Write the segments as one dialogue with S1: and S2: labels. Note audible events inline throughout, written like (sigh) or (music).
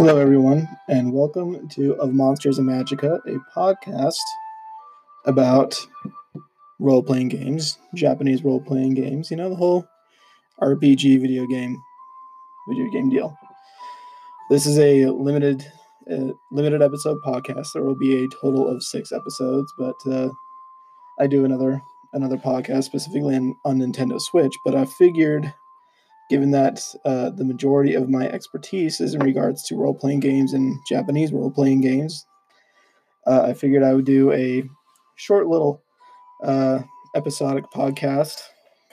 S1: Hello, everyone, and welcome to Of Monsters and Magica, a podcast about role playing games, Japanese role playing games, you know, the whole RPG video game video game deal. This is a limited uh, limited episode podcast. There will be a total of 6 episodes, but uh, I do another another podcast specifically on, on Nintendo Switch, but I figured given that uh, the majority of my expertise is in regards to role playing games and Japanese role playing games, uh, I figured I would do a short little uh, episodic podcast,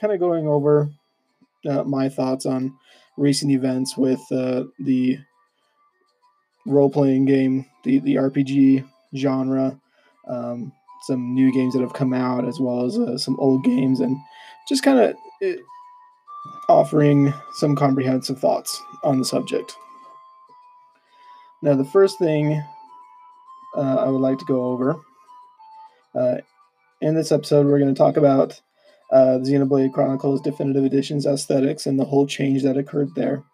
S1: kind of going over uh, my thoughts on recent events with uh, the role playing game, the, the RPG genre, um, some new games that have come out, as well as uh, some old games, and just kind of offering some comprehensive thoughts on the subject. Now, the first thing uh, I would like to go over uh, in this episode, we're going to talk about uh, Xenoblade Chronicles Definitive Edition's aesthetics and the whole change that occurred there.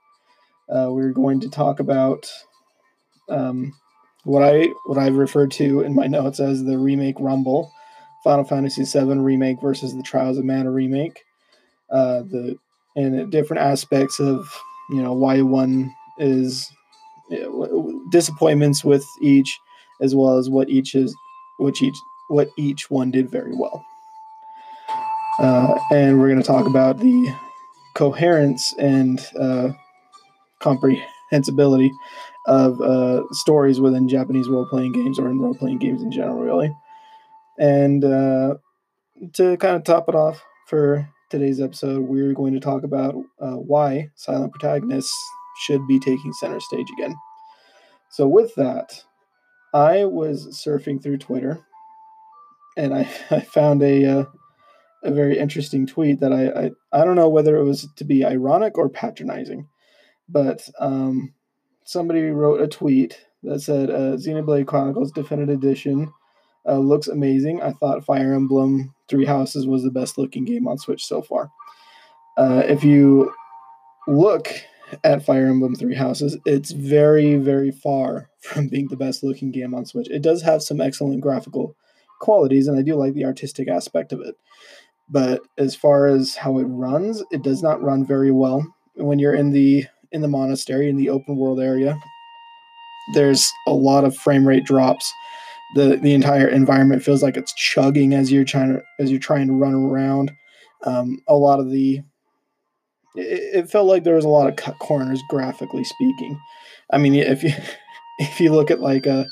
S1: Uh, we're going to talk about um, what I what I've referred to in my notes as the remake Rumble, Final Fantasy VII remake versus the Trials of Mana remake. Uh, the and different aspects of you know why one is you know, disappointments with each as well as what each is which each what each one did very well uh, and we're going to talk about the coherence and uh, comprehensibility of uh, stories within Japanese role playing games or in role playing games in general, really. And uh, to kind of top it off for today's episode, we're going to talk about uh, why silent protagonists should be taking center stage again. So, with that, I was surfing through Twitter and I, (laughs) I found a, uh, a very interesting tweet that I, I, I don't know whether it was to be ironic or patronizing, but um, somebody wrote a tweet that said uh, Xenoblade Chronicles Definitive Edition uh, looks amazing. I thought Fire Emblem Three Houses was the best looking game on Switch so far. Uh, if you look at Fire Emblem Three Houses, it's very, very far (laughs) from being the best looking game on Switch. It does have some excellent graphical qualities, and I do like the artistic aspect of it. But as far as how it runs, it does not run very well. When you're in the in the monastery in the open world area, there's a lot of frame rate drops the the entire environment feels like it's chugging as you're trying to as you're trying to run around. Um, a lot of the it, it, felt like there was a lot of cut corners graphically speaking. I mean, if you (laughs) if you look at like a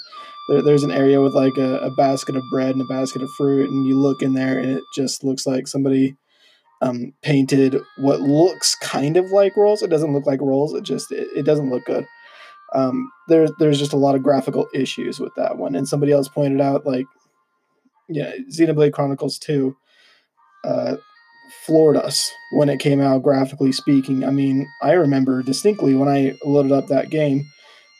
S1: there, there's an area with like a, a, basket of bread and a basket of fruit, and you look in there and it just looks like somebody um, painted what looks kind of like rolls. It doesn't look like rolls. It just it, it doesn't look good um, there's there's just a lot of graphical issues with that one. And somebody else pointed out like, yeah, Xenoblade Chronicles Two uh, floored us when it came out graphically speaking. I mean, I remember distinctly when I loaded up that game.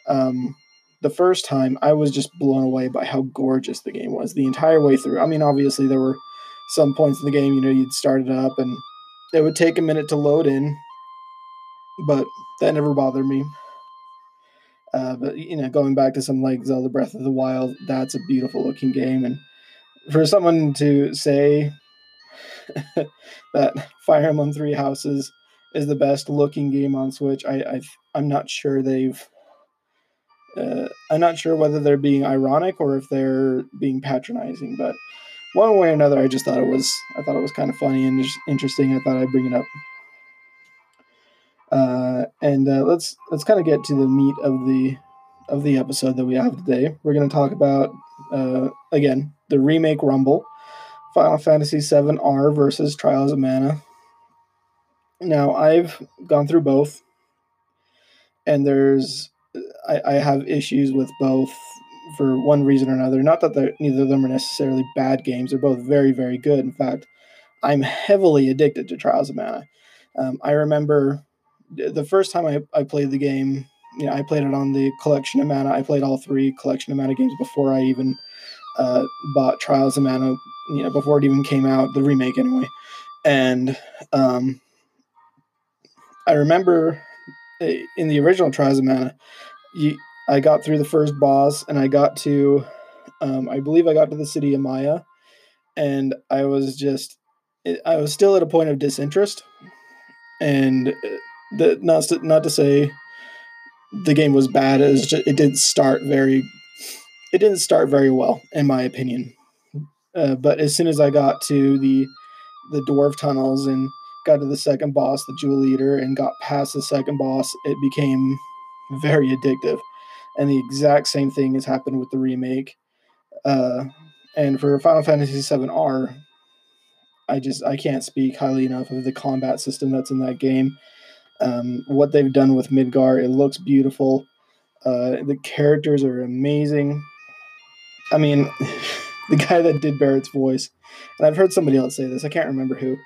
S1: Um, the first time I was just blown away by how gorgeous the game was the entire way through. I mean, obviously there were some points in the game, you know, you'd start it up and it would take a minute to load in, but that never bothered me. Uh, but you know, going back to some like Zelda Breath of the Wild, that's a beautiful looking game, and for someone to say (laughs) that Fire Emblem Three Houses is the best looking game on Switch, I, I am not sure they've. Uh, I'm not sure whether they're being ironic or if they're being patronizing, but one way or another, I just thought it was I thought it was kind of funny and just interesting. I thought I'd bring it up. Uh, and uh, let's let's kind of get to the meat of the of the episode that we have today. We're going to talk about uh, again the remake Rumble, Final Fantasy VII R versus Trials of Mana. Now I've gone through both, and there's I, I have issues with both for one reason or another. Not that neither of them are necessarily bad games; they're both very very good. In fact, I'm heavily addicted to Trials of Mana. Um, I remember the first time I, I played the game, you know, I played it on the collection of mana. I played all three collection of mana games before I even uh, bought Trials of Mana, you know, before it even came out, the remake anyway. And um, I remember eh, in the original Trials of Mana, you I got through the first boss, and I got to, um, I believe I got to the city of Maia, and I was just, I was still at a point of disinterest, and uh, the not to, not to say the game was bad. It was just, it didn't start very, it didn't start very well in my opinion. Uh, but as soon as I got to the the dwarf tunnels and got to the second boss, the Jewel Eater, and got past the second boss, it became very addictive. And the exact same thing has happened with the remake. Uh, and for Final Fantasy VII R, I just I can't speak highly enough of the combat system that's in that game. Um, what they've done with Midgar, it looks beautiful. Uh, the characters are amazing. I mean, (laughs) the guy that did Barret's voice, and I've heard somebody else say this. I can't remember who,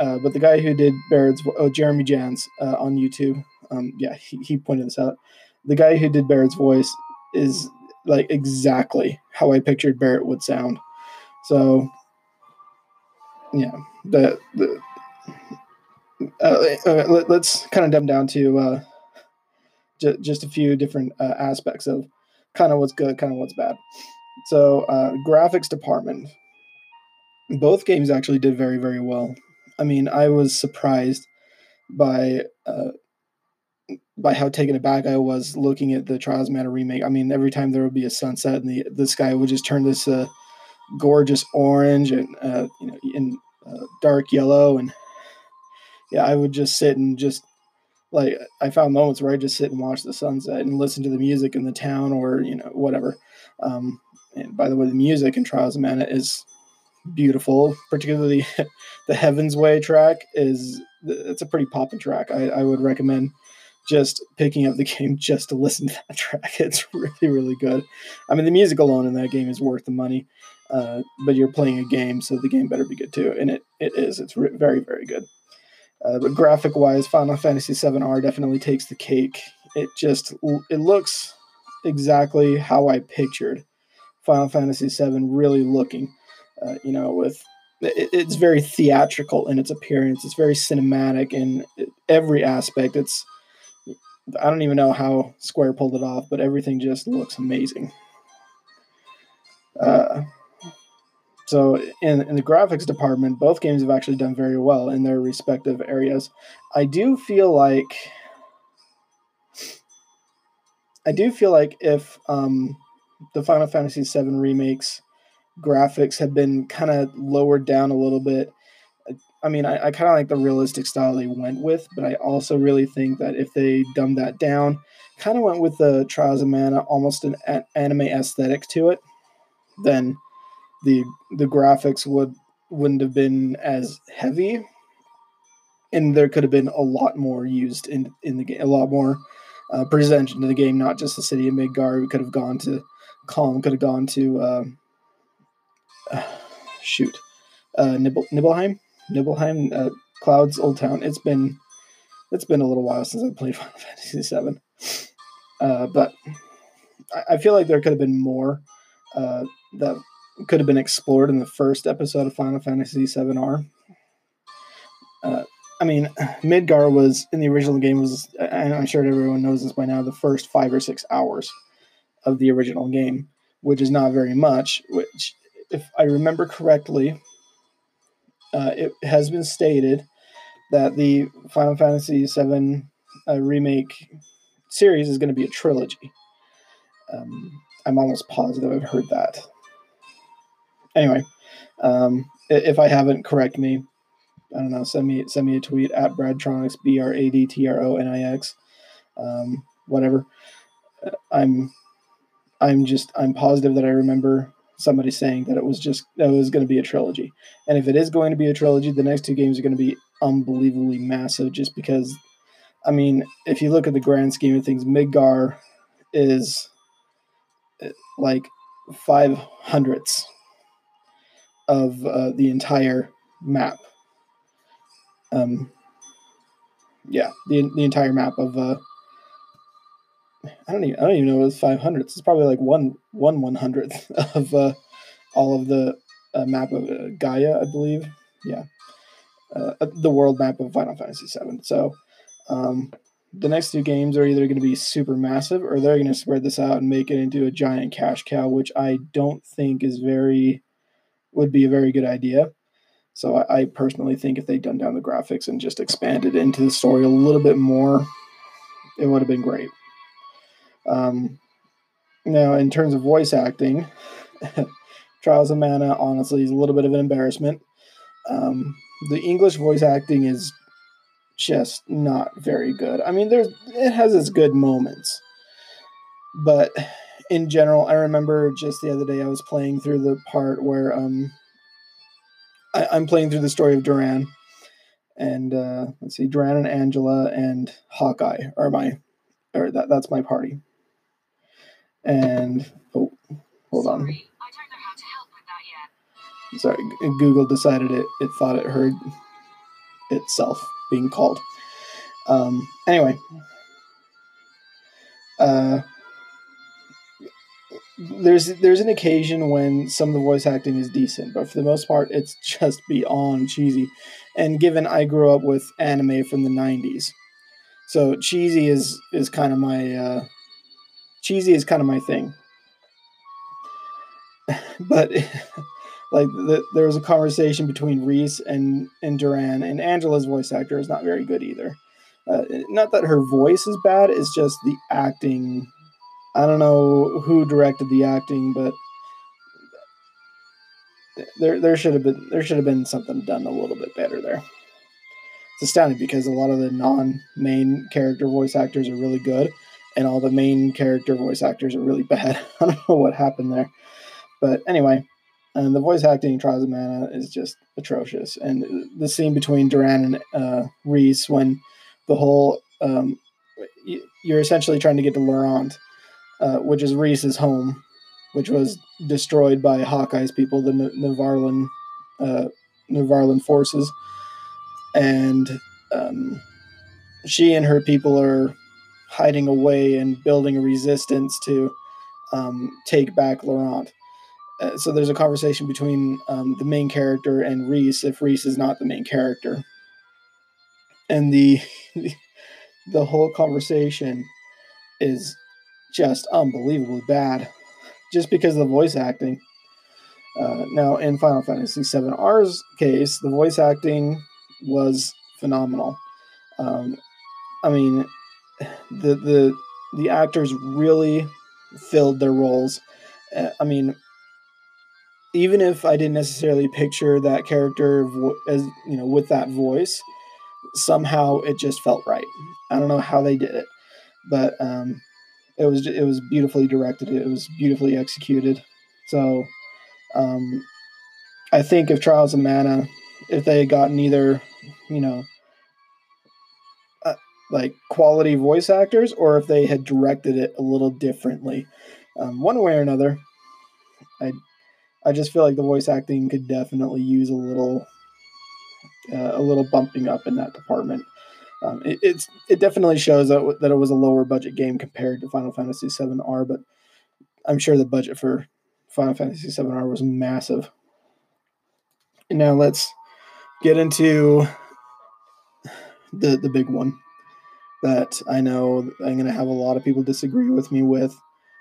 S1: uh, but the guy who did Barret's, oh Jeremy Jahns uh, on YouTube. Um, yeah, he, he pointed this out. The guy who did Barret's voice is like exactly how I pictured Barret would sound. So, yeah, the the uh, uh, let, us kind of dumb down to uh, j- just a few different uh, aspects of kind of what's good, kind of what's bad. So, uh, graphics department. Both games actually did very, very well. I mean, I was surprised by uh, by how taken aback I was looking at the Trials Mana remake. I mean, every time there would be a sunset and the the sky would just turn this uh, gorgeous orange and uh, you know in uh, dark yellow, and yeah, I would just sit and just like I found moments where I just sit and watch the sunset and listen to the music in the town or you know whatever. Um, and by the way, the music in Trials of Mana is beautiful. Particularly, (laughs) the Heaven's Way track is it's a pretty popping track. I, I would recommend just picking up the (laughs) game just to listen to that track. (laughs) It's really really good. I mean, the music alone in that game is worth the money. Uh, but you're playing a game, so the game better be good too, and it it is. It's re- very very good. Uh, but graphic wise, Final Fantasy VII R definitely takes the cake. It just it looks exactly how I pictured Final Fantasy VII really looking. Uh, you know, with it, it's very theatrical in its appearance. It's very cinematic in every aspect. It's I don't even know how Square pulled it off, but everything just looks amazing. Uh, so in, in the graphics department, both games have actually done very well in their respective areas. I do feel like I do feel like if um, the Final Fantasy VII remakes graphics had been kind of lowered down a little bit. I mean, I, I kind of like the realistic style they went with, but I also really think that if they dumbed that down, kind of went with the Trials of Mana, almost an a- anime aesthetic to it, then the the graphics would wouldn't have been as heavy, and there could have been a lot more used in in the game, a lot more uh, presented in the game, not just the city of Midgar. We could have gone to Kalm could have gone to uh, (sighs) shoot uh, Nibble, Nibelheim, Nibelheim, uh, Cloud's Old Town. It's been it's been a little while since I played (laughs) Final Fantasy 7 uh, but I, I, feel like there could have been more uh, that could have been explored in the first episode of Final Fantasy VII R. Uh, I mean, Midgar was in the original game was, and I'm sure everyone knows this by now, the first five or six hours of the original game, which is not very much. Which, if I remember correctly, uh, it has been stated that the Final Fantasy VII uh, remake series is going to be a trilogy. Um, I'm almost positive I've heard that. Anyway, um, if I haven't, correct me. I don't know. Send me send me a tweet at Bradtronix B R A D T R O N I X. Um, whatever. Uh, I'm I'm just I'm positive that I remember somebody saying that it was just that it was going to be a trilogy. And if it is going to be a trilogy, the next two games are going to be unbelievably massive just because I mean, if you look at the grand scheme of things, Midgar is uh, like five hundredths of uh, the entire map. Um, yeah, the the entire map of uh, I don't even I don't even know it was five hundredths. It's probably like one one one hundredth (laughs) of uh, all of the uh, map of uh, Gaia, I believe. Yeah, uh, uh, the world map of Final Fantasy VII. So, um, the next two games are either going to be super massive or they're going to spread this out and make it into a giant cash cow, which I don't think is very would be a very good idea. So I, I personally think if they'd done down the graphics and just expanded into the story a little bit more, it would have been great. Um, now, in terms of voice acting, (laughs) Trials of Mana honestly is a little bit of an embarrassment. Um, the English voice acting is just not very good. I mean, there's it has its good moments, but in general, I remember just the other day I was playing through the part where um I, am playing through the story of Duran, and uh, let's see, Duran and Angela and Hawkeye are my, or that that's my party. And oh, hold on. Sorry, Sorry, Google decided it. It thought it heard itself being called. Um, anyway, uh, there's there's an occasion when some of the voice acting is decent, but for the most part, it's just beyond cheesy. And given I grew up with anime from the '90s, so cheesy is is kind of my uh, cheesy is kind of my thing. (laughs) but (laughs) like the, there was a conversation between Riesz and and Duran, and Angela's voice actor is not very good either. Uh, not that her voice is bad; it's just the acting. I don't know who directed the acting, but there there should have been there should have been something done a little bit better there. It's astounding because a lot of the non-main character voice actors are really good, and all the main character voice actors are really bad. (laughs) I don't know what happened there, but anyway, and the voice acting in Trials of Mana is just atrocious. And the scene between Duran and uh, Riesz when the whole um, you're essentially trying to get to Laurent, uh, which is Riesz's home, which was destroyed by Hawkeye's people, the Navarran uh, Navarran forces, and um, she and her people are hiding away and building a resistance to um, take back Laurent. Uh, so there's a conversation between um, the main character and Riesz if Riesz is not the main character, and the (laughs) the whole conversation is just unbelievably bad, just because of the voice acting. Uh, now, in Final Fantasy VII R's case, the voice acting was phenomenal. Um, I mean, the the the actors really filled their roles. Uh, I mean, even if I didn't necessarily picture that character vo- as you know with that voice, somehow it just felt right. I don't know how they did it, but um, it was it was beautifully directed. It was beautifully executed. So um, I think if Trials of Mana, if they had gotten either, you know, uh, like quality voice actors, or if they had directed it a little differently, um, one way or another, I I just feel like the voice acting could definitely use a little uh, a little bumping up in that department. Um, it, it's it definitely shows that, that it was a lower budget game compared to Final Fantasy VII R, but I'm sure the budget for Final Fantasy VII R was massive. And now let's get into the the big one that I know I'm going to have a lot of people disagree with me with.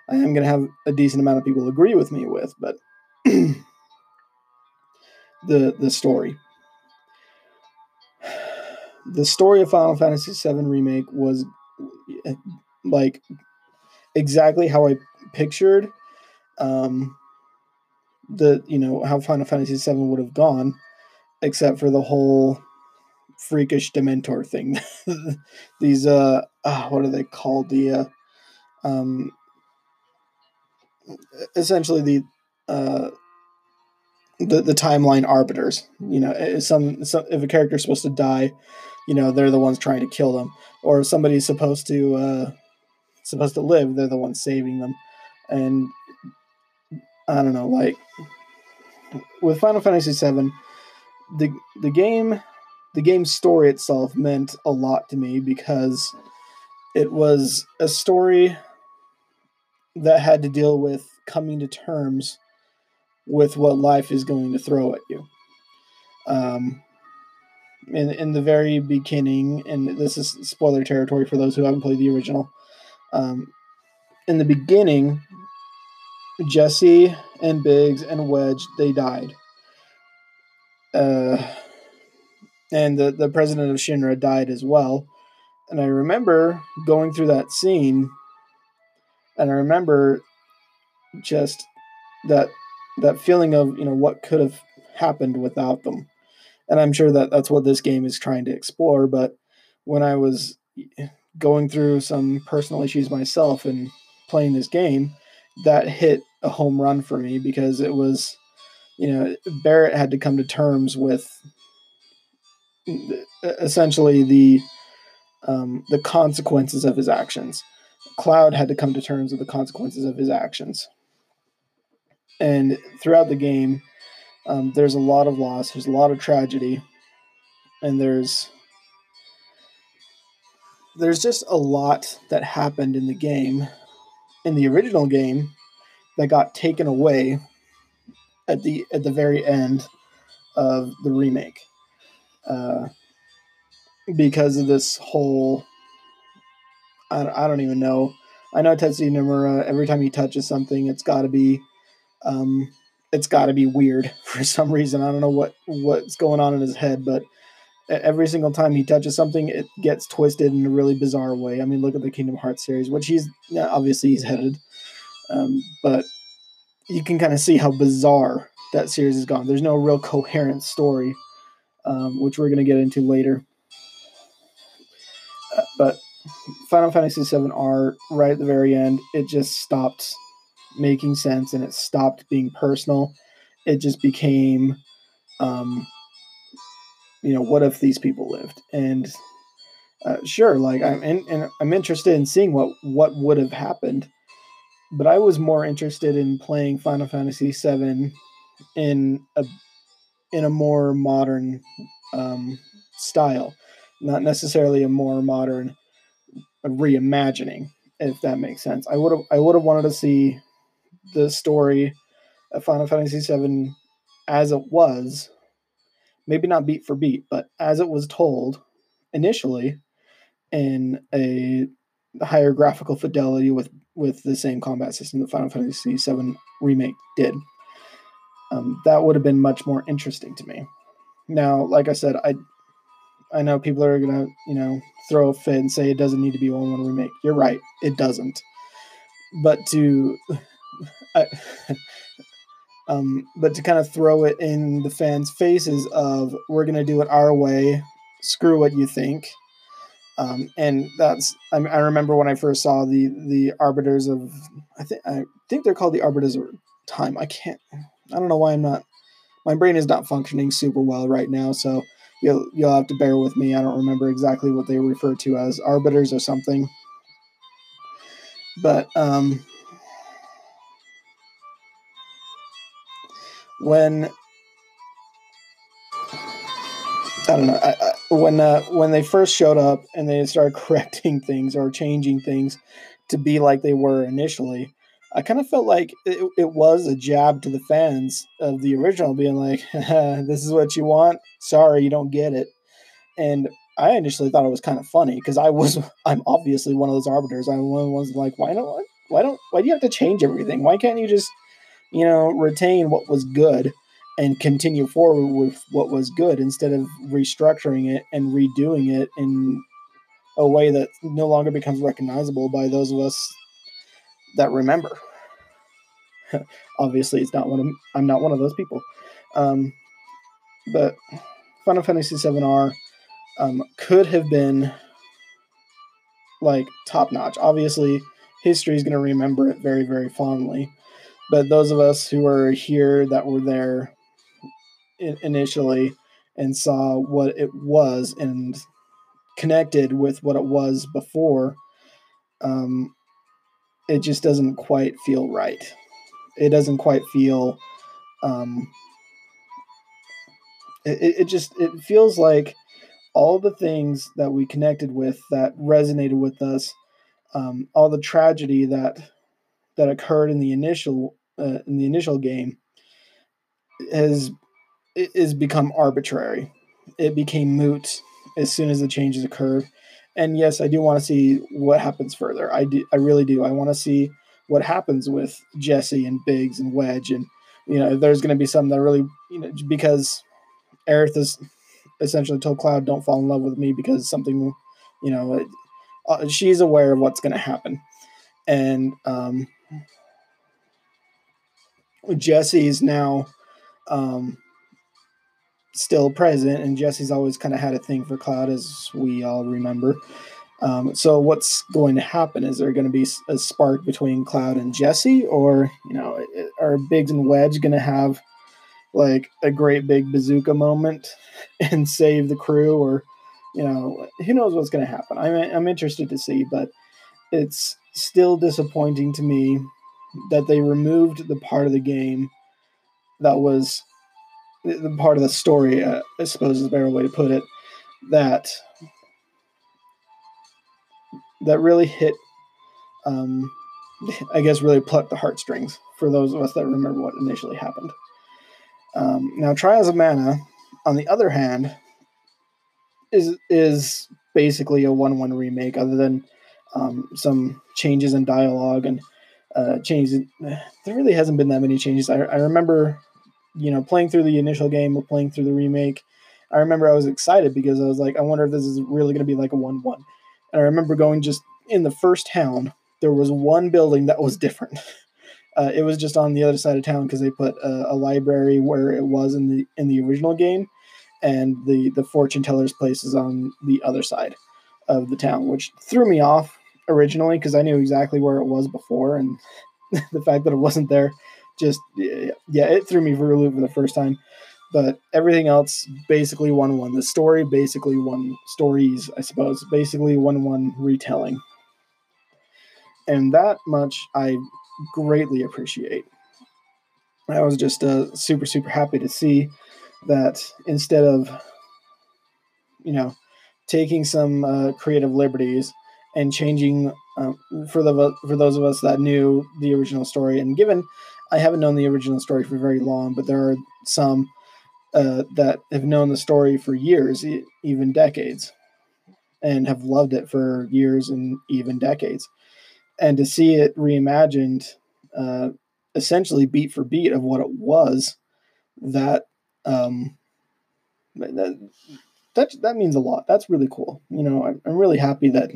S1: I am going to have a decent amount of people agree with me with, but (clears throat) the the story. The story of Final Fantasy VII remake was like exactly how I pictured um, the you know how Final Fantasy VII would have gone, except for the whole freakish Dementor thing. (laughs) These uh, oh, what are they called? The uh, um, essentially the uh, the the timeline arbiters. You know, some, some if a character's supposed to die, you know they're the ones trying to kill them, or somebody's supposed to uh, supposed to live, they're the ones saving them. And I don't know, like with Final Fantasy VII, the the game the game's story itself meant a lot to me because it was a story that had to deal with coming to terms with what life is going to throw at you. Um, in in the very beginning, and this is spoiler territory for those who haven't played the original. Um, in the beginning, Jesse and Biggs and Wedge they died. Uh, and the, the president of Shinra died as well. And I remember going through that scene, and I remember just that that feeling of you know what could have happened without them. And I'm sure that that's what this game is trying to explore. But when I was going through some personal issues myself and playing this game, that hit a home run for me because it was, you know, Barret had to come to terms with essentially the um, the consequences of his actions. Cloud had to come to terms with the consequences of his actions. And throughout the game, um, there's a lot of loss, there's a lot of tragedy, and there's there's just a lot that happened in the game, in the original game, that got taken away at the at the very end of the remake uh, because of this whole. I, I don't even know. I know Tetsuya Nomura. Every time he touches something, it's got to be, um, it's got to be weird (laughs) for some reason. I don't know what what's going on in his head, but every single time he touches something, it gets twisted in a really bizarre way. I mean, look at the Kingdom Hearts series, which he's obviously he's headed, um, but you can kind of see how bizarre that series has gone. There's no real coherent story um, which we're going to get into later. Uh, but Final Fantasy VII R, right at the very end, it just stopped making sense and it stopped being personal. It just became, um, you know, what if these people lived? And uh, sure, like I'm in, and I'm interested in seeing what what would have happened, but I was more interested in playing Final Fantasy VII in a in a more modern um, style, not necessarily a more modern reimagining, if that makes sense. I would have I would have wanted to see the story of Final Fantasy VII as it was, maybe not beat for beat, but as it was told initially in a higher graphical fidelity with with the same combat system that Final Fantasy VII remake did um, that would have been much more interesting to me. Now, like I said, I I know people are gonna you know throw a fit and say it doesn't need to be one one remake. You're right, it doesn't. But to I, (laughs) um, but to kind of throw it in the fans' faces of we're gonna do it our way, screw what you think. Um, and that's I, I remember when I first saw the the arbiters of I think I think they're called the arbiters of time. I can't I don't know why I'm not. My brain is not functioning super well right now, so you'll you'll have to bear with me. I don't remember exactly what they refer to as arbiters or something. But um, when I don't know I, I, when uh, when they first showed up and they started (laughs) correcting things or changing things to be like they were initially, I kind of felt like it, it, was a jab to the fans of the original, being like, (laughs) "This is what you want. Sorry, you don't get it." And I initially thought it was kind of funny because I was, (laughs) I'm obviously one of those arbiters. I'm one of the ones like, why don't, why don't, why do you have to change everything? Why can't you just, you know, retain what was good and continue forward with what was good instead of restructuring it and redoing it in a way that no longer becomes recognizable by those of us that remember. (laughs) Obviously, it's not one of I'm not one of those people. Um, but Final Fantasy VII R um, could have been like top notch. Obviously, history is going to remember it very, very fondly. But those of us who were here that were there initially and saw what it was and connected with what it was before, um, it just doesn't quite feel right. It doesn't quite feel. Um, it, it just it feels like all the things that we connected with that resonated with us, um, all the tragedy that that occurred in the initial uh, in the initial game has is become arbitrary. it became moot as soon as the changes occurred. And yes, I do want to see what happens further. I do, I really do. I want to see what happens with Jesse and Biggs and Wedge, and you know, there's going to be some that really, you know, because Aerith is essentially told Cloud, "Don't fall in love with me," because something, you know, uh, she's aware of what's going to happen, and um, Jesse's now um, still present, and Jesse's always kind of had a thing for Cloud, as we all remember. Um, so what's going to happen? Is there going to be a spark between Cloud and Jesse, or you know, are Biggs and Wedge going to have like a great big bazooka moment (laughs) and save the crew, or you know, who knows what's going to happen? I'm I'm interested to see, but it's still disappointing to me that they removed the part of the game that was the part of the story, uh, I suppose is a better way to put it, that that really hit, um, I guess, really plucked the heartstrings for those of us that remember what initially happened. Um, now, Trials of Mana, on the other hand, is is basically a one-one remake, other than um, some changes in dialogue and uh, changes. There really hasn't been that many changes. I, I remember, you know, playing through the initial game, playing through the remake. I remember I was excited because I was like, I wonder if this is really going to be like a one-one. And I remember going just in the first town, there was one building that was different. (laughs) Uh, it was just on the other side of town because they put a, a, library where it was in the in the original game, and the the fortune teller's place is on the other side of the town, which threw me off originally because I knew exactly where it was before, and (laughs) the fact that it wasn't there just yeah, it threw me for a loop for the first time but everything else basically one one. The story basically one stories, I suppose, basically one one retelling, and that much I greatly appreciate. I was just uh, super super happy to see that instead of you know taking some uh, creative liberties and changing uh, for the for those of us that knew the original story and given I haven't known the original story for very long, but there are some uh, that have known the story for years, even decades, and have loved it for years and even decades. And to see it reimagined, uh, essentially beat for beat of what it was, that um, that that that means a lot. That's really cool. You know, I'm, I'm really happy that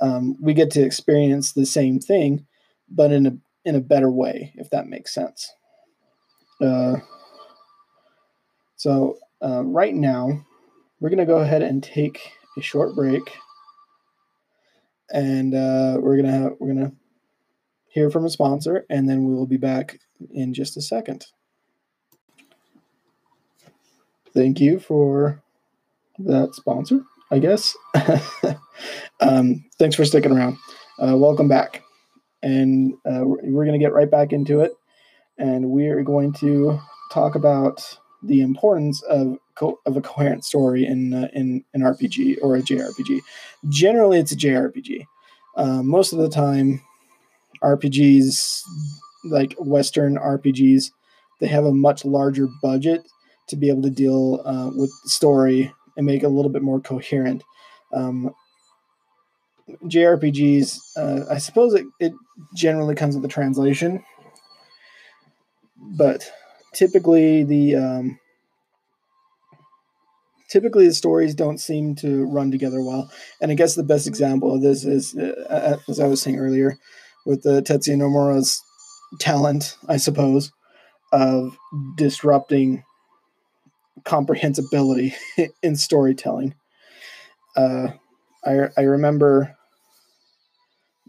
S1: um, we get to experience the same thing, but in a in a better way, if that makes sense. Uh, so uh, right now, we're to go ahead and take a short break, and uh, we're gonna have, we're gonna hear from a sponsor, and then we will be back in just a second. Thank you for that sponsor, I guess. (laughs) um, thanks for sticking around. Uh, welcome back, and uh, we're going to get right back into it, and we are going to talk about the importance of co- of a coherent story in uh, in an RPG or a JRPG. Generally, it's a JRPG. Uh, most of the time, RPGs like Western RPGs, they have a much larger budget to be able to deal uh, with story and make it a little bit more coherent. Um, JRPGs, uh, I suppose it, it generally comes with a translation, but typically the um, typically the stories don't seem to run together well. And I guess the best example of this is, uh, as I was saying earlier, with the Tetsuya Nomura's talent, I suppose, of disrupting comprehensibility (laughs) in storytelling. Uh, I, I remember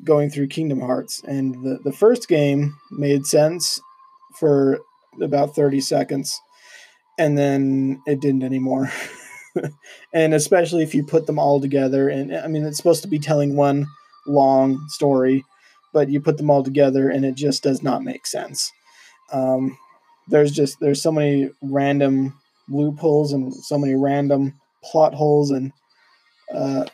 S1: going through Kingdom Hearts, and the, the first game made sense for about 30 seconds and then it didn't anymore (laughs) and especially if you put them all together and i mean it's supposed to be telling one long story but you put them all together and it just does not make sense um, there's just there's so many random loopholes and so many random plot holes and uh,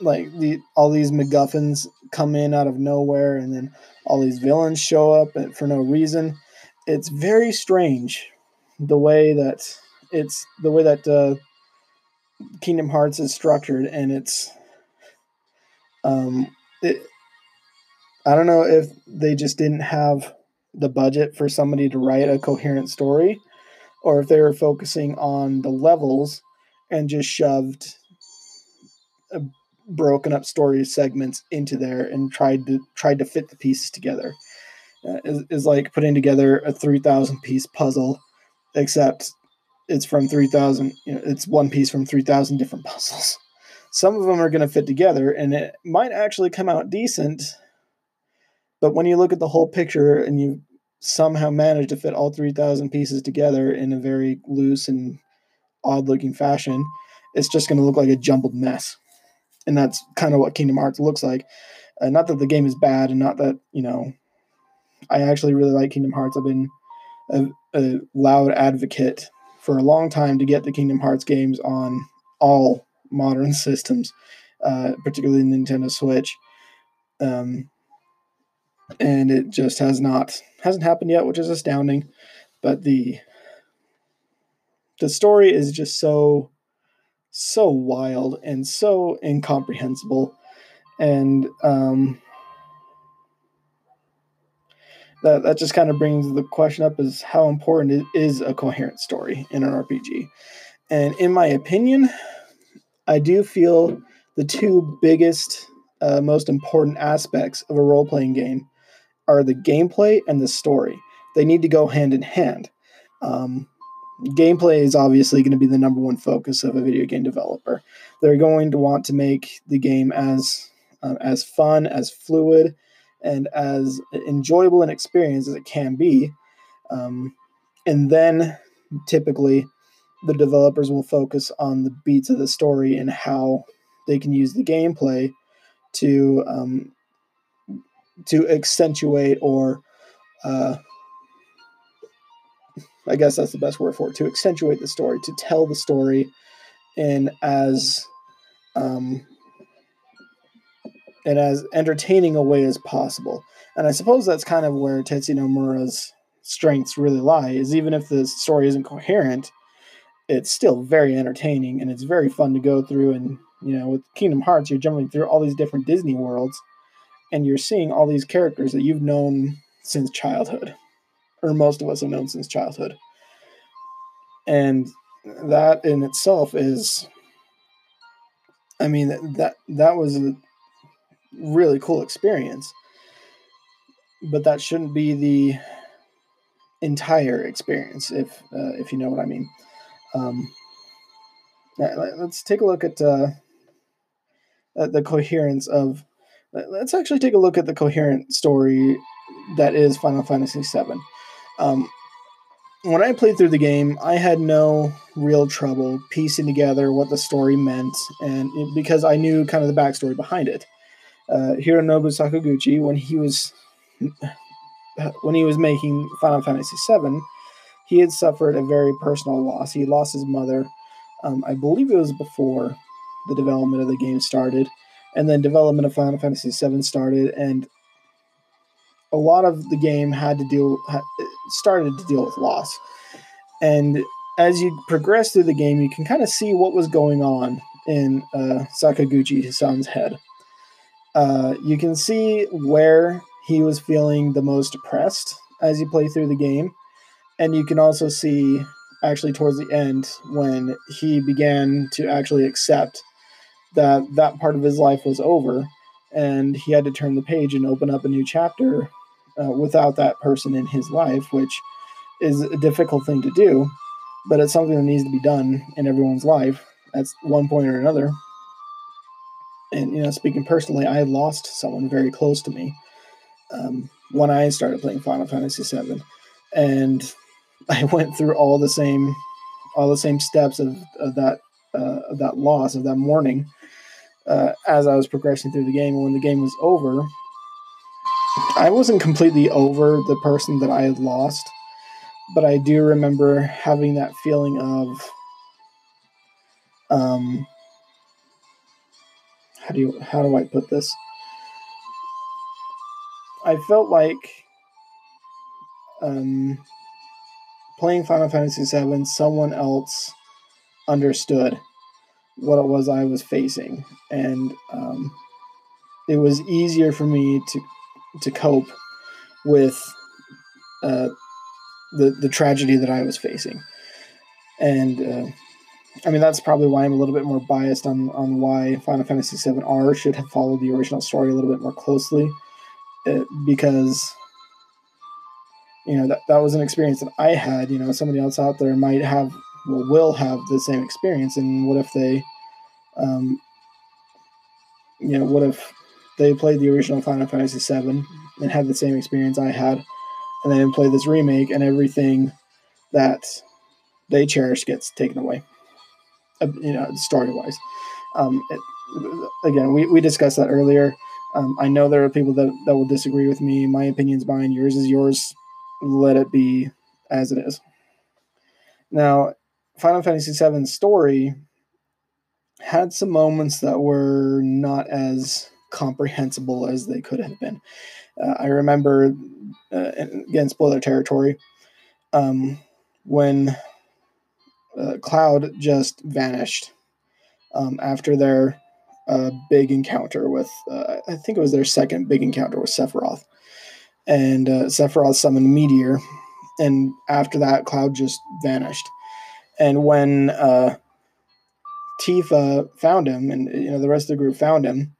S1: like the all these MacGuffins come in out of nowhere, and then all these villains show up for no reason. It's very strange the way that it's the way that uh, Kingdom Hearts is structured, and it's um, it, I don't know if they just didn't have the budget for somebody to write a coherent story, or if they were focusing on the levels and just shoved a broken up story segments into there and tried to tried to fit the pieces together. Uh, is, is like putting together a 3000 piece puzzle except it's from 3000 you know it's one piece from 3000 different (laughs) puzzles some of them are going to fit together and it might actually come out decent but when you look at the whole picture and you somehow manage to fit all 3000 pieces together in a very loose and odd looking fashion it's just going to look like a jumbled mess. And that's kind of what kingdom hearts looks like. Uh, not that the game is bad and not that you know i actually really like kingdom hearts. I've been a, a loud advocate for a long time to get the Kingdom Hearts games on all modern (laughs) systems, uh, particularly Nintendo Switch. Um, and it just has not hasn't happened yet, which is astounding. But the the story is just so so wild and so incomprehensible, and um, that that just kind of brings the question up is how important it is a coherent story in an RPG. And in my opinion, I do feel the two biggest, uh, most important aspects of a role playing game are the gameplay and the story. They need to go hand in hand. Um, gameplay is obviously going to be the number one focus of a video game developer. They're going to want to make the game as uh, as fun, as fluid, and as enjoyable an experience as it can be. Um, and then typically the developers will focus on the beats of the story and how they can use the gameplay to um, to accentuate or uh, I guess that's the best word for it to accentuate the story to tell the story in as um, in as entertaining a way as possible. And I suppose that's kind of where Tetsuya Nomura's strengths really lie, is even if the story isn't coherent, it's still very entertaining and it's very fun to go through. And, you know, with Kingdom Hearts, you're jumping through all these different Disney worlds and you're seeing all these characters that you've known since childhood, or most of us have known since childhood. And that in itself is I mean that that was a really cool experience. But that shouldn't be the entire experience, if uh, if you know what I mean. Um, let's take a look at, uh, at the coherence of. Let's actually take a look at the coherent story that is Final Fantasy VII. Um, when I played through the game, I had no real trouble piecing together what the story meant, and it, because I knew kind of the backstory behind it uh, Hironobu Sakaguchi when he was (laughs) when he was making Final Fantasy VII, he had suffered a very personal loss. He lost his mother. Um, I believe it was before the development of the game started, and then development of Final Fantasy VII started, and a lot of the game had to deal started to deal with loss. And as you progress through the game, you can kind of see what was going on in uh, Sakaguchi-san's head uh, you can see where he was feeling the most depressed as you play through the game. And you can also see, actually, towards the end, when he began to actually accept that that part of his life was over and he had to turn the page and open up a new chapter uh, without that person in his life, which is a difficult thing to do, but it's something that needs to be done in everyone's life at one point or another. And you know, speaking personally, I lost someone very close to me um, when I started playing Final Fantasy VII, and (laughs) I went through all the same, all the same steps of, of that uh, of that loss of that mourning uh, as I was progressing through the game. And when the game was over, I wasn't completely over the person that I had lost, but I do remember having that feeling of um, how do you how do I put this? I felt like um, playing Final Fantasy VII, someone else understood what it was I was facing, and um, it was easier for me to to cope with uh, the the tragedy that I was facing, and uh, I mean that's probably why I'm a little bit more biased on on why Final Fantasy VII R should have followed the original story a little bit more closely, uh, because you know that that was an experience that I had. You know, somebody else out there might have will have the same experience, and what if they, um, you know, what if they played the original Final Fantasy VII and had the same experience I had, and then play this remake, and everything that they cherish gets taken away. Uh, you know, story wise. Um, it, again, we, we discussed that earlier. Um, I know there are people that, that will disagree with me. My opinion's mine. Yours is yours. Let it be as it is. Now, Final Fantasy VII story had some moments that were not as comprehensible as they could have been. Uh, I remember, uh, again, spoiler territory, um, when uh, Cloud just vanished um, after their uh, big encounter with, uh, I think it was their second big encounter with Sephiroth. And uh, Sephiroth summoned Meteor, and after that, Cloud just vanished. And when uh, Tifa found him, and you know the rest of the group found him,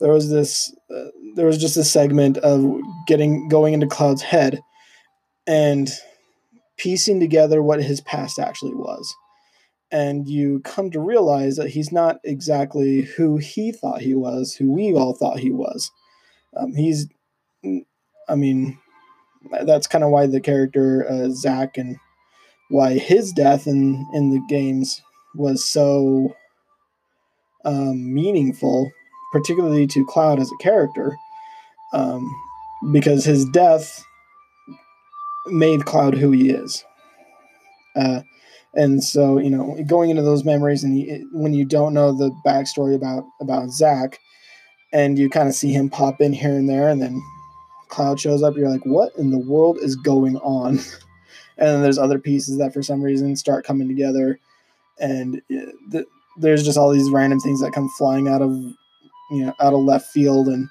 S1: there was this uh, there was just a segment of getting going into Cloud's head and piecing together what his past actually was. And you come to realize that he's not exactly who he thought he was, who we all thought he was. Um, he's, I mean, that's kind of why the character uh, Zack and why his death in in the games was so um, meaningful particularly to Cloud as a character, um, because his death made Cloud who he is. Uh, and so, you know, going into those memories, and he, when you don't know the backstory about about Zack, and you kind of see him pop in here and there, and then Cloud shows up, you're like, what in the world is going on? (laughs) and then there's other pieces that for some reason start coming together, and the, there's just all these random things that come flying out of you know, out of left field and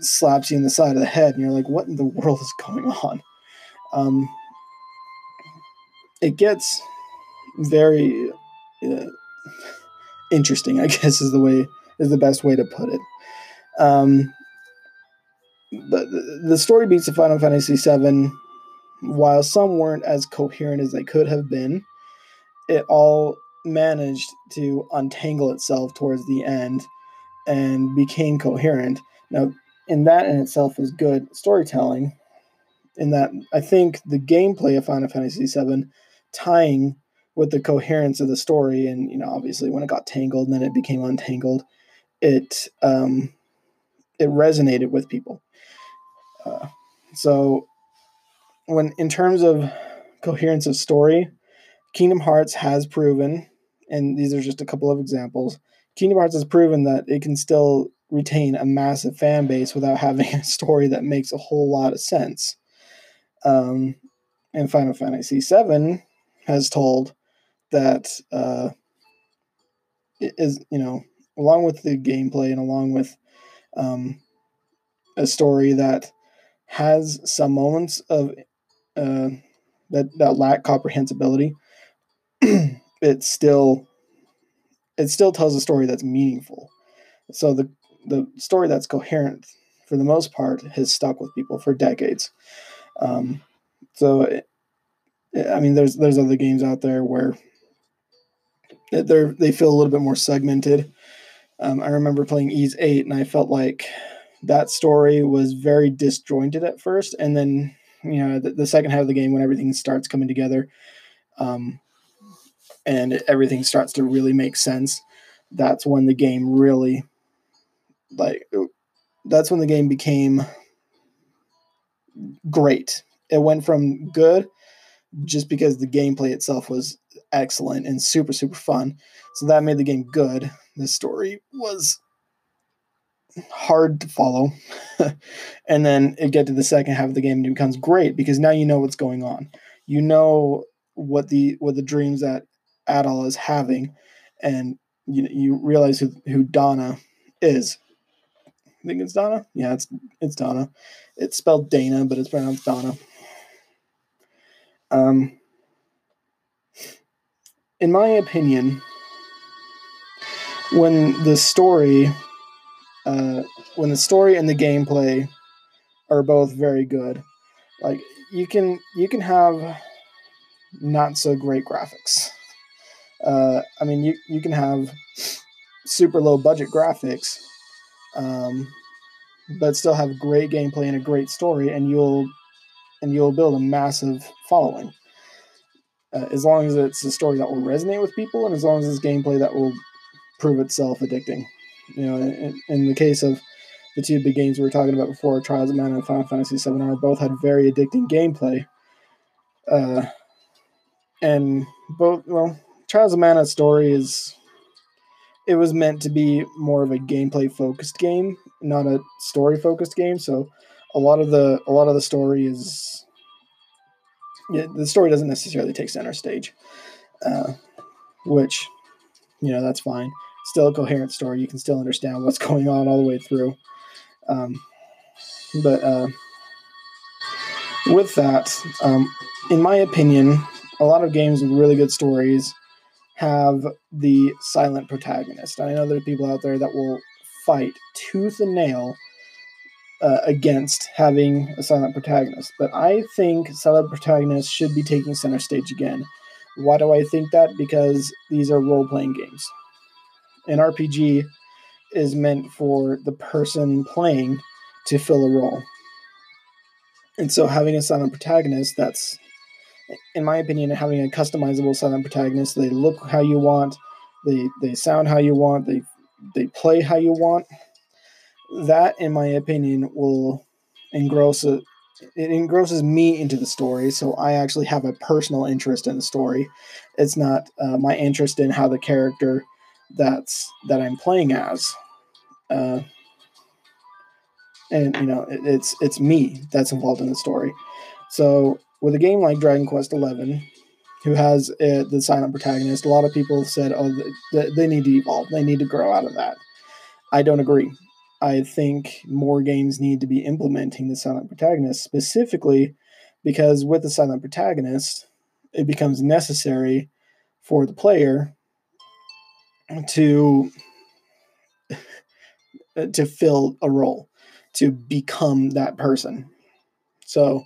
S1: slaps you in the side of the head, and you're like, what in the world is going on? Um, it gets very uh, interesting, I (laughs) guess is the way is the best way to put it. Um, but the story beats of Final Fantasy VII, while some weren't as coherent as they could have been, it all managed to untangle itself towards the end and became coherent. Now, in that in itself is good storytelling. In that, I think the gameplay of Final Fantasy VII tying with the coherence of the story, and you know, obviously when it got tangled and then it became untangled, it um, it resonated with people. Uh, so, when in terms of coherence of story, Kingdom Hearts has proven, and these are just a couple of examples, Kingdom Hearts has proven that it can still retain a massive fan base without (laughs) having a story that makes a whole lot of sense. Um, and Final Fantasy VII has told that uh, is you know along with the gameplay and along with um, a story that has some moments of uh, that that lack comprehensibility, (clears throat) it still it still tells a story that's meaningful. So the the story that's coherent, for the most part, has stuck with people for decades. Um, so, it, I mean, there's there's other games out there where they're they feel a little bit more segmented. Um, I remember playing Ys Eight, and I felt like that story was very disjointed at first, and then you know the, the second half of the game when everything starts coming together. Um, and everything starts to really make sense, that's when the game really like that's when the game became great. It went from good just because the gameplay itself was excellent and super super fun. So that made the game good. The story was hard to follow. (laughs) and then it get to the second half of the game and it becomes great because now you know what's going on. You know what the what the dreams that Adol is having, and you you realize who who Donna is. I think it's Donna. Yeah, it's it's Donna. It's spelled Dana, but it's pronounced Donna. Um, in my opinion, when the story, uh, when the story and the gameplay are both very good, like you can you can have not so great graphics. Uh, I mean, you you can have super low budget graphics, um, but still have great gameplay and a great story, and you'll and you'll build a massive following. Uh, as long as it's a story that will resonate with people, and as long as it's gameplay that will prove itself addicting. You know, in, in the case of the two big games we were talking about before, Trials of Mana and Final Fantasy VII both had very addicting gameplay. Uh, and both, well, Trials of Mana's story is it was meant to be more of a gameplay focused game, not a story focused game. So a lot of the a lot of the story is yeah, the story doesn't necessarily take center stage, uh, which you know that's fine. Still a coherent story. You can still understand what's (laughs) going on all the way through. Um, but uh, with that, um, in my opinion, a lot of games with really good stories have the silent protagonist. I know there are people out there that will fight tooth and nail uh, against having a silent protagonist, but I think silent protagonists should be taking center stage again. Why do I think that? Because these are role playing games. An RPG is meant for the person playing to fill a role. And so having a silent protagonist that's in my opinion having a customizable silent protagonist, they look how you want, they they sound how you want, they they play how you want. That in my opinion will engross a, it engrosses me into the story, so I actually have a personal interest in the story. It's not uh, my interest in how the character that's that I'm playing as. Uh, and you know, it, it's it's me that's involved in the story. So with a game like Dragon Quest XI, who has uh, the silent protagonist, a lot of people said, "Oh, they, they need to evolve. They need to grow out of that." I don't agree. I think more games need to be implementing the silent protagonist specifically because with the silent protagonist, it becomes necessary for the player to to fill a role, to become that person. So,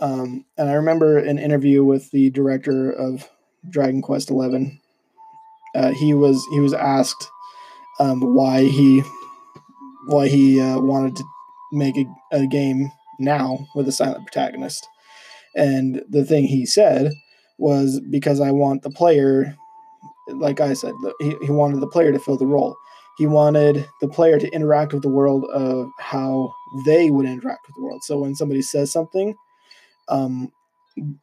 S1: um, and I remember an interview with the director of Dragon Quest Eleven. Uh, he was he was asked um, why he why he uh, wanted to make a, a game now with a silent protagonist, and the thing he said was because I want the player like I said, he, he wanted the player to fill the role. He wanted the player to interact with the world of how they would interact with the world. So when somebody says something, um,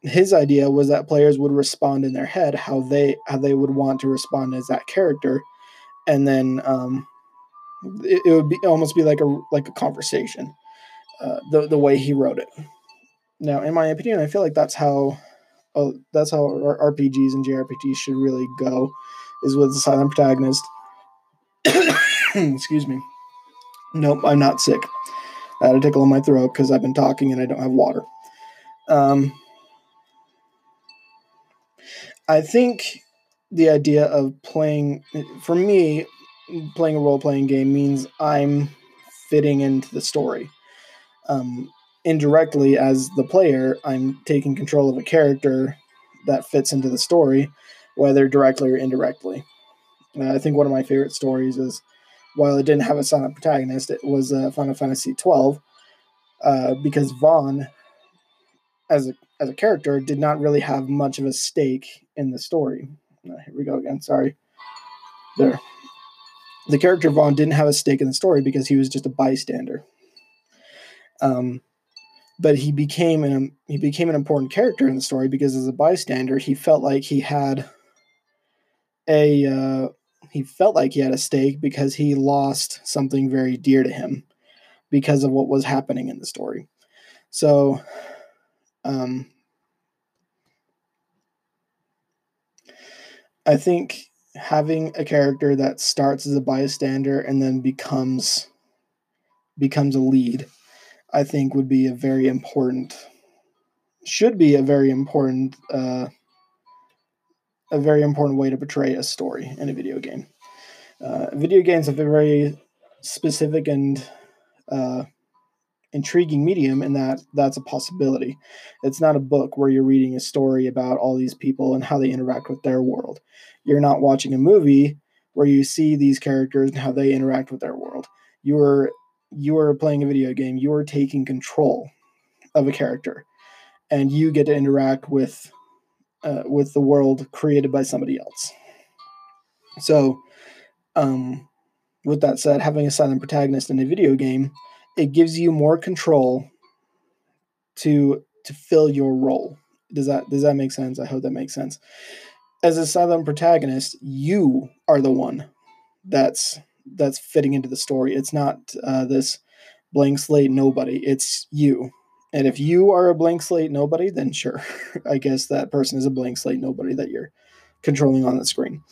S1: his idea was that players would respond in their head how they how they would want to respond as that character, and then um, it, it, would be almost be like a like a conversation. Uh, the the way he wrote it. Now, in my opinion, I feel like that's how oh, that's how RPGs and JRPGs should really go, is with the silent protagonist. (coughs) Excuse me. Nope, I'm not sick. I had a tickle in my throat because I've been talking and I don't have water. Um, I think the idea of playing, for me, playing a role playing game means I'm fitting into the story. Um, indirectly as the player, I'm taking control of a character that fits into the story, whether directly or indirectly. Uh, I think one of my favorite stories is, while it didn't have a silent protagonist, it was uh, Final Fantasy XII, uh, because Vaan, as a as a character, did not really have much of a stake in the story. Uh, here we go again. Sorry. There. The character Vaan didn't have a stake in the story because he was just a bystander. Um, but he became an he became an important character in the story because as a bystander he felt like he had a uh, he felt like he had a stake because he lost something very dear to him because of what was happening in the story. So um I think having a character that starts as a bystander and then becomes becomes a lead, I think would be a very important should be a very important uh, a very important way to portray a story in a video game. Uh, video games have a very specific and uh, intriguing medium in that that's a possibility. It's not a book where you're reading a story about all these people and how they interact with their world. You're not watching a movie where you see these characters and how they interact with their world. You are you are playing a video game. You are taking control of a character, and you get to interact with uh, with the world created by somebody else. So, um, with that said, having a silent protagonist in a video game it gives you more control to to fill your role. Does that does that make sense? I hope that makes sense. As a silent protagonist, you are the one that's that's fitting into the story. It's not uh, this blank slate nobody. It's you. And if you are a blank slate nobody, then sure, (laughs) I guess that person is a blank slate nobody that you're controlling on the screen.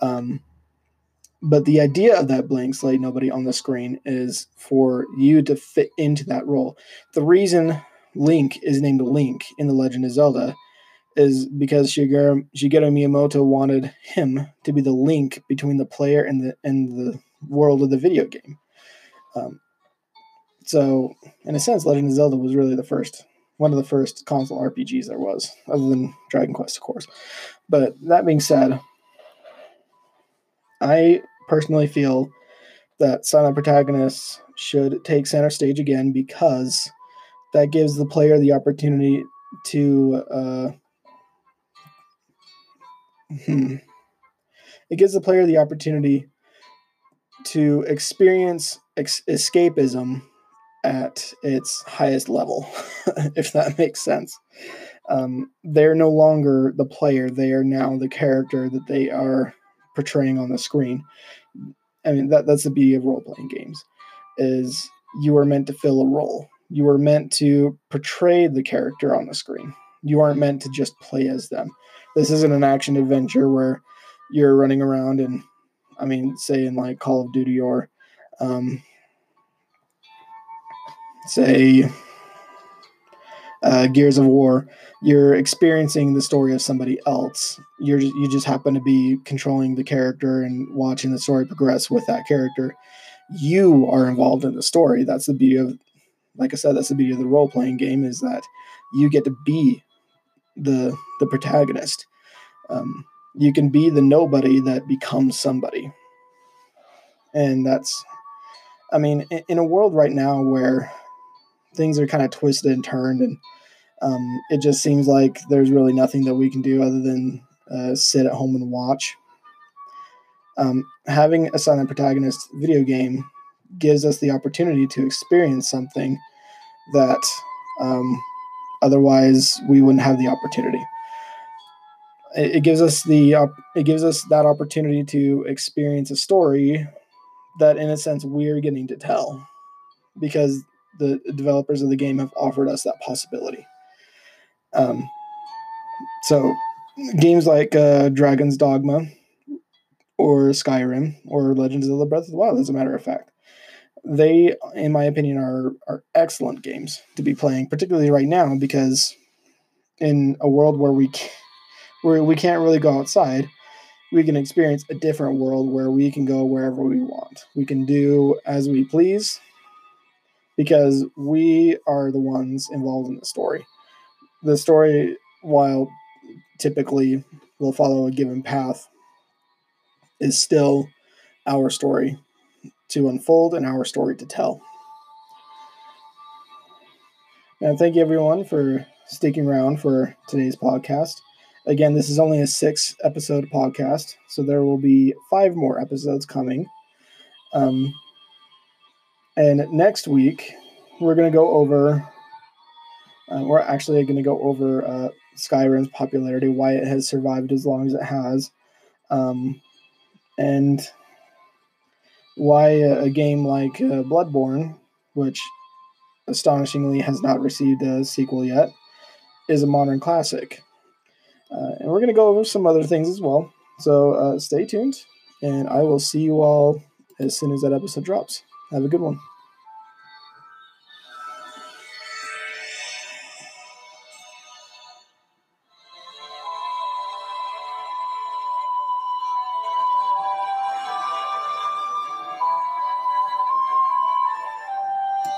S1: Um, but the idea of that blank slate, nobody on the screen, is for you to fit into that role. The reason Link is named Link in The Legend of Zelda is because Shigeru, Shigeru Miyamoto wanted him to be the link between the player and the and the world of the video game. Um, so, in a sense, Legend of Zelda was really the first, one of the first console RPGs there was, other than Dragon Quest, of course. But that being said, I personally feel that silent protagonists should take center stage again because that gives the player the opportunity to uh, hmm, it gives the player the opportunity to experience ex- escapism at its highest level (laughs) if that makes sense um, they're no longer the player they are now the character that they are portraying on the screen I mean that that's the beauty of role playing games is you are meant to fill a role. You are meant to portray the character on the screen. You aren't meant to just play as them. This isn't an action adventure where you're running around and I mean, say in like Call of Duty or um, say uh, Gears of War, you're experiencing the story of somebody else. You're just, you just happen to be controlling the character and watching the story progress with that character. You are involved in the story. That's the beauty of, like I said, that's the beauty of the role playing game is that you get to be the the protagonist. Um, you can be the nobody that becomes somebody, and that's, I mean, in, in a world right now where things are kind of twisted and turned and um, it just seems like there's really nothing that we can do other than uh, sit at home and watch. Um, having a silent protagonist video game gives us the opportunity to experience something that um, otherwise we wouldn't have the opportunity. It, it gives us the it gives us that opportunity to experience a story that, in a sense, we're getting to tell because the developers of the game have offered us that possibility. Um, so games like uh, Dragon's Dogma or Skyrim or Legends of the Breath of the Wild, as a matter of fact, they, in my opinion, are are excellent games to be playing, particularly right now because in a world where we where we can't really go outside, we can experience a different world where we can go wherever we want. We can do as we please because we are the ones involved in the story the story, while typically will follow a given path, is still our story to unfold and our story to tell. And thank you everyone for sticking around for today's podcast. Again, this is only a six episode podcast, so there will be five more episodes coming. Um, and next week, we're going to go over uh, we're actually going to go over uh, Skyrim's popularity, why it has survived as long as it has, um, and why a, game like uh, Bloodborne, which astonishingly has not received a sequel yet, is a modern classic. Uh, and we're going to go over some other things as well. So uh, stay tuned, and I will see you all as soon as that episode drops. Have a good one.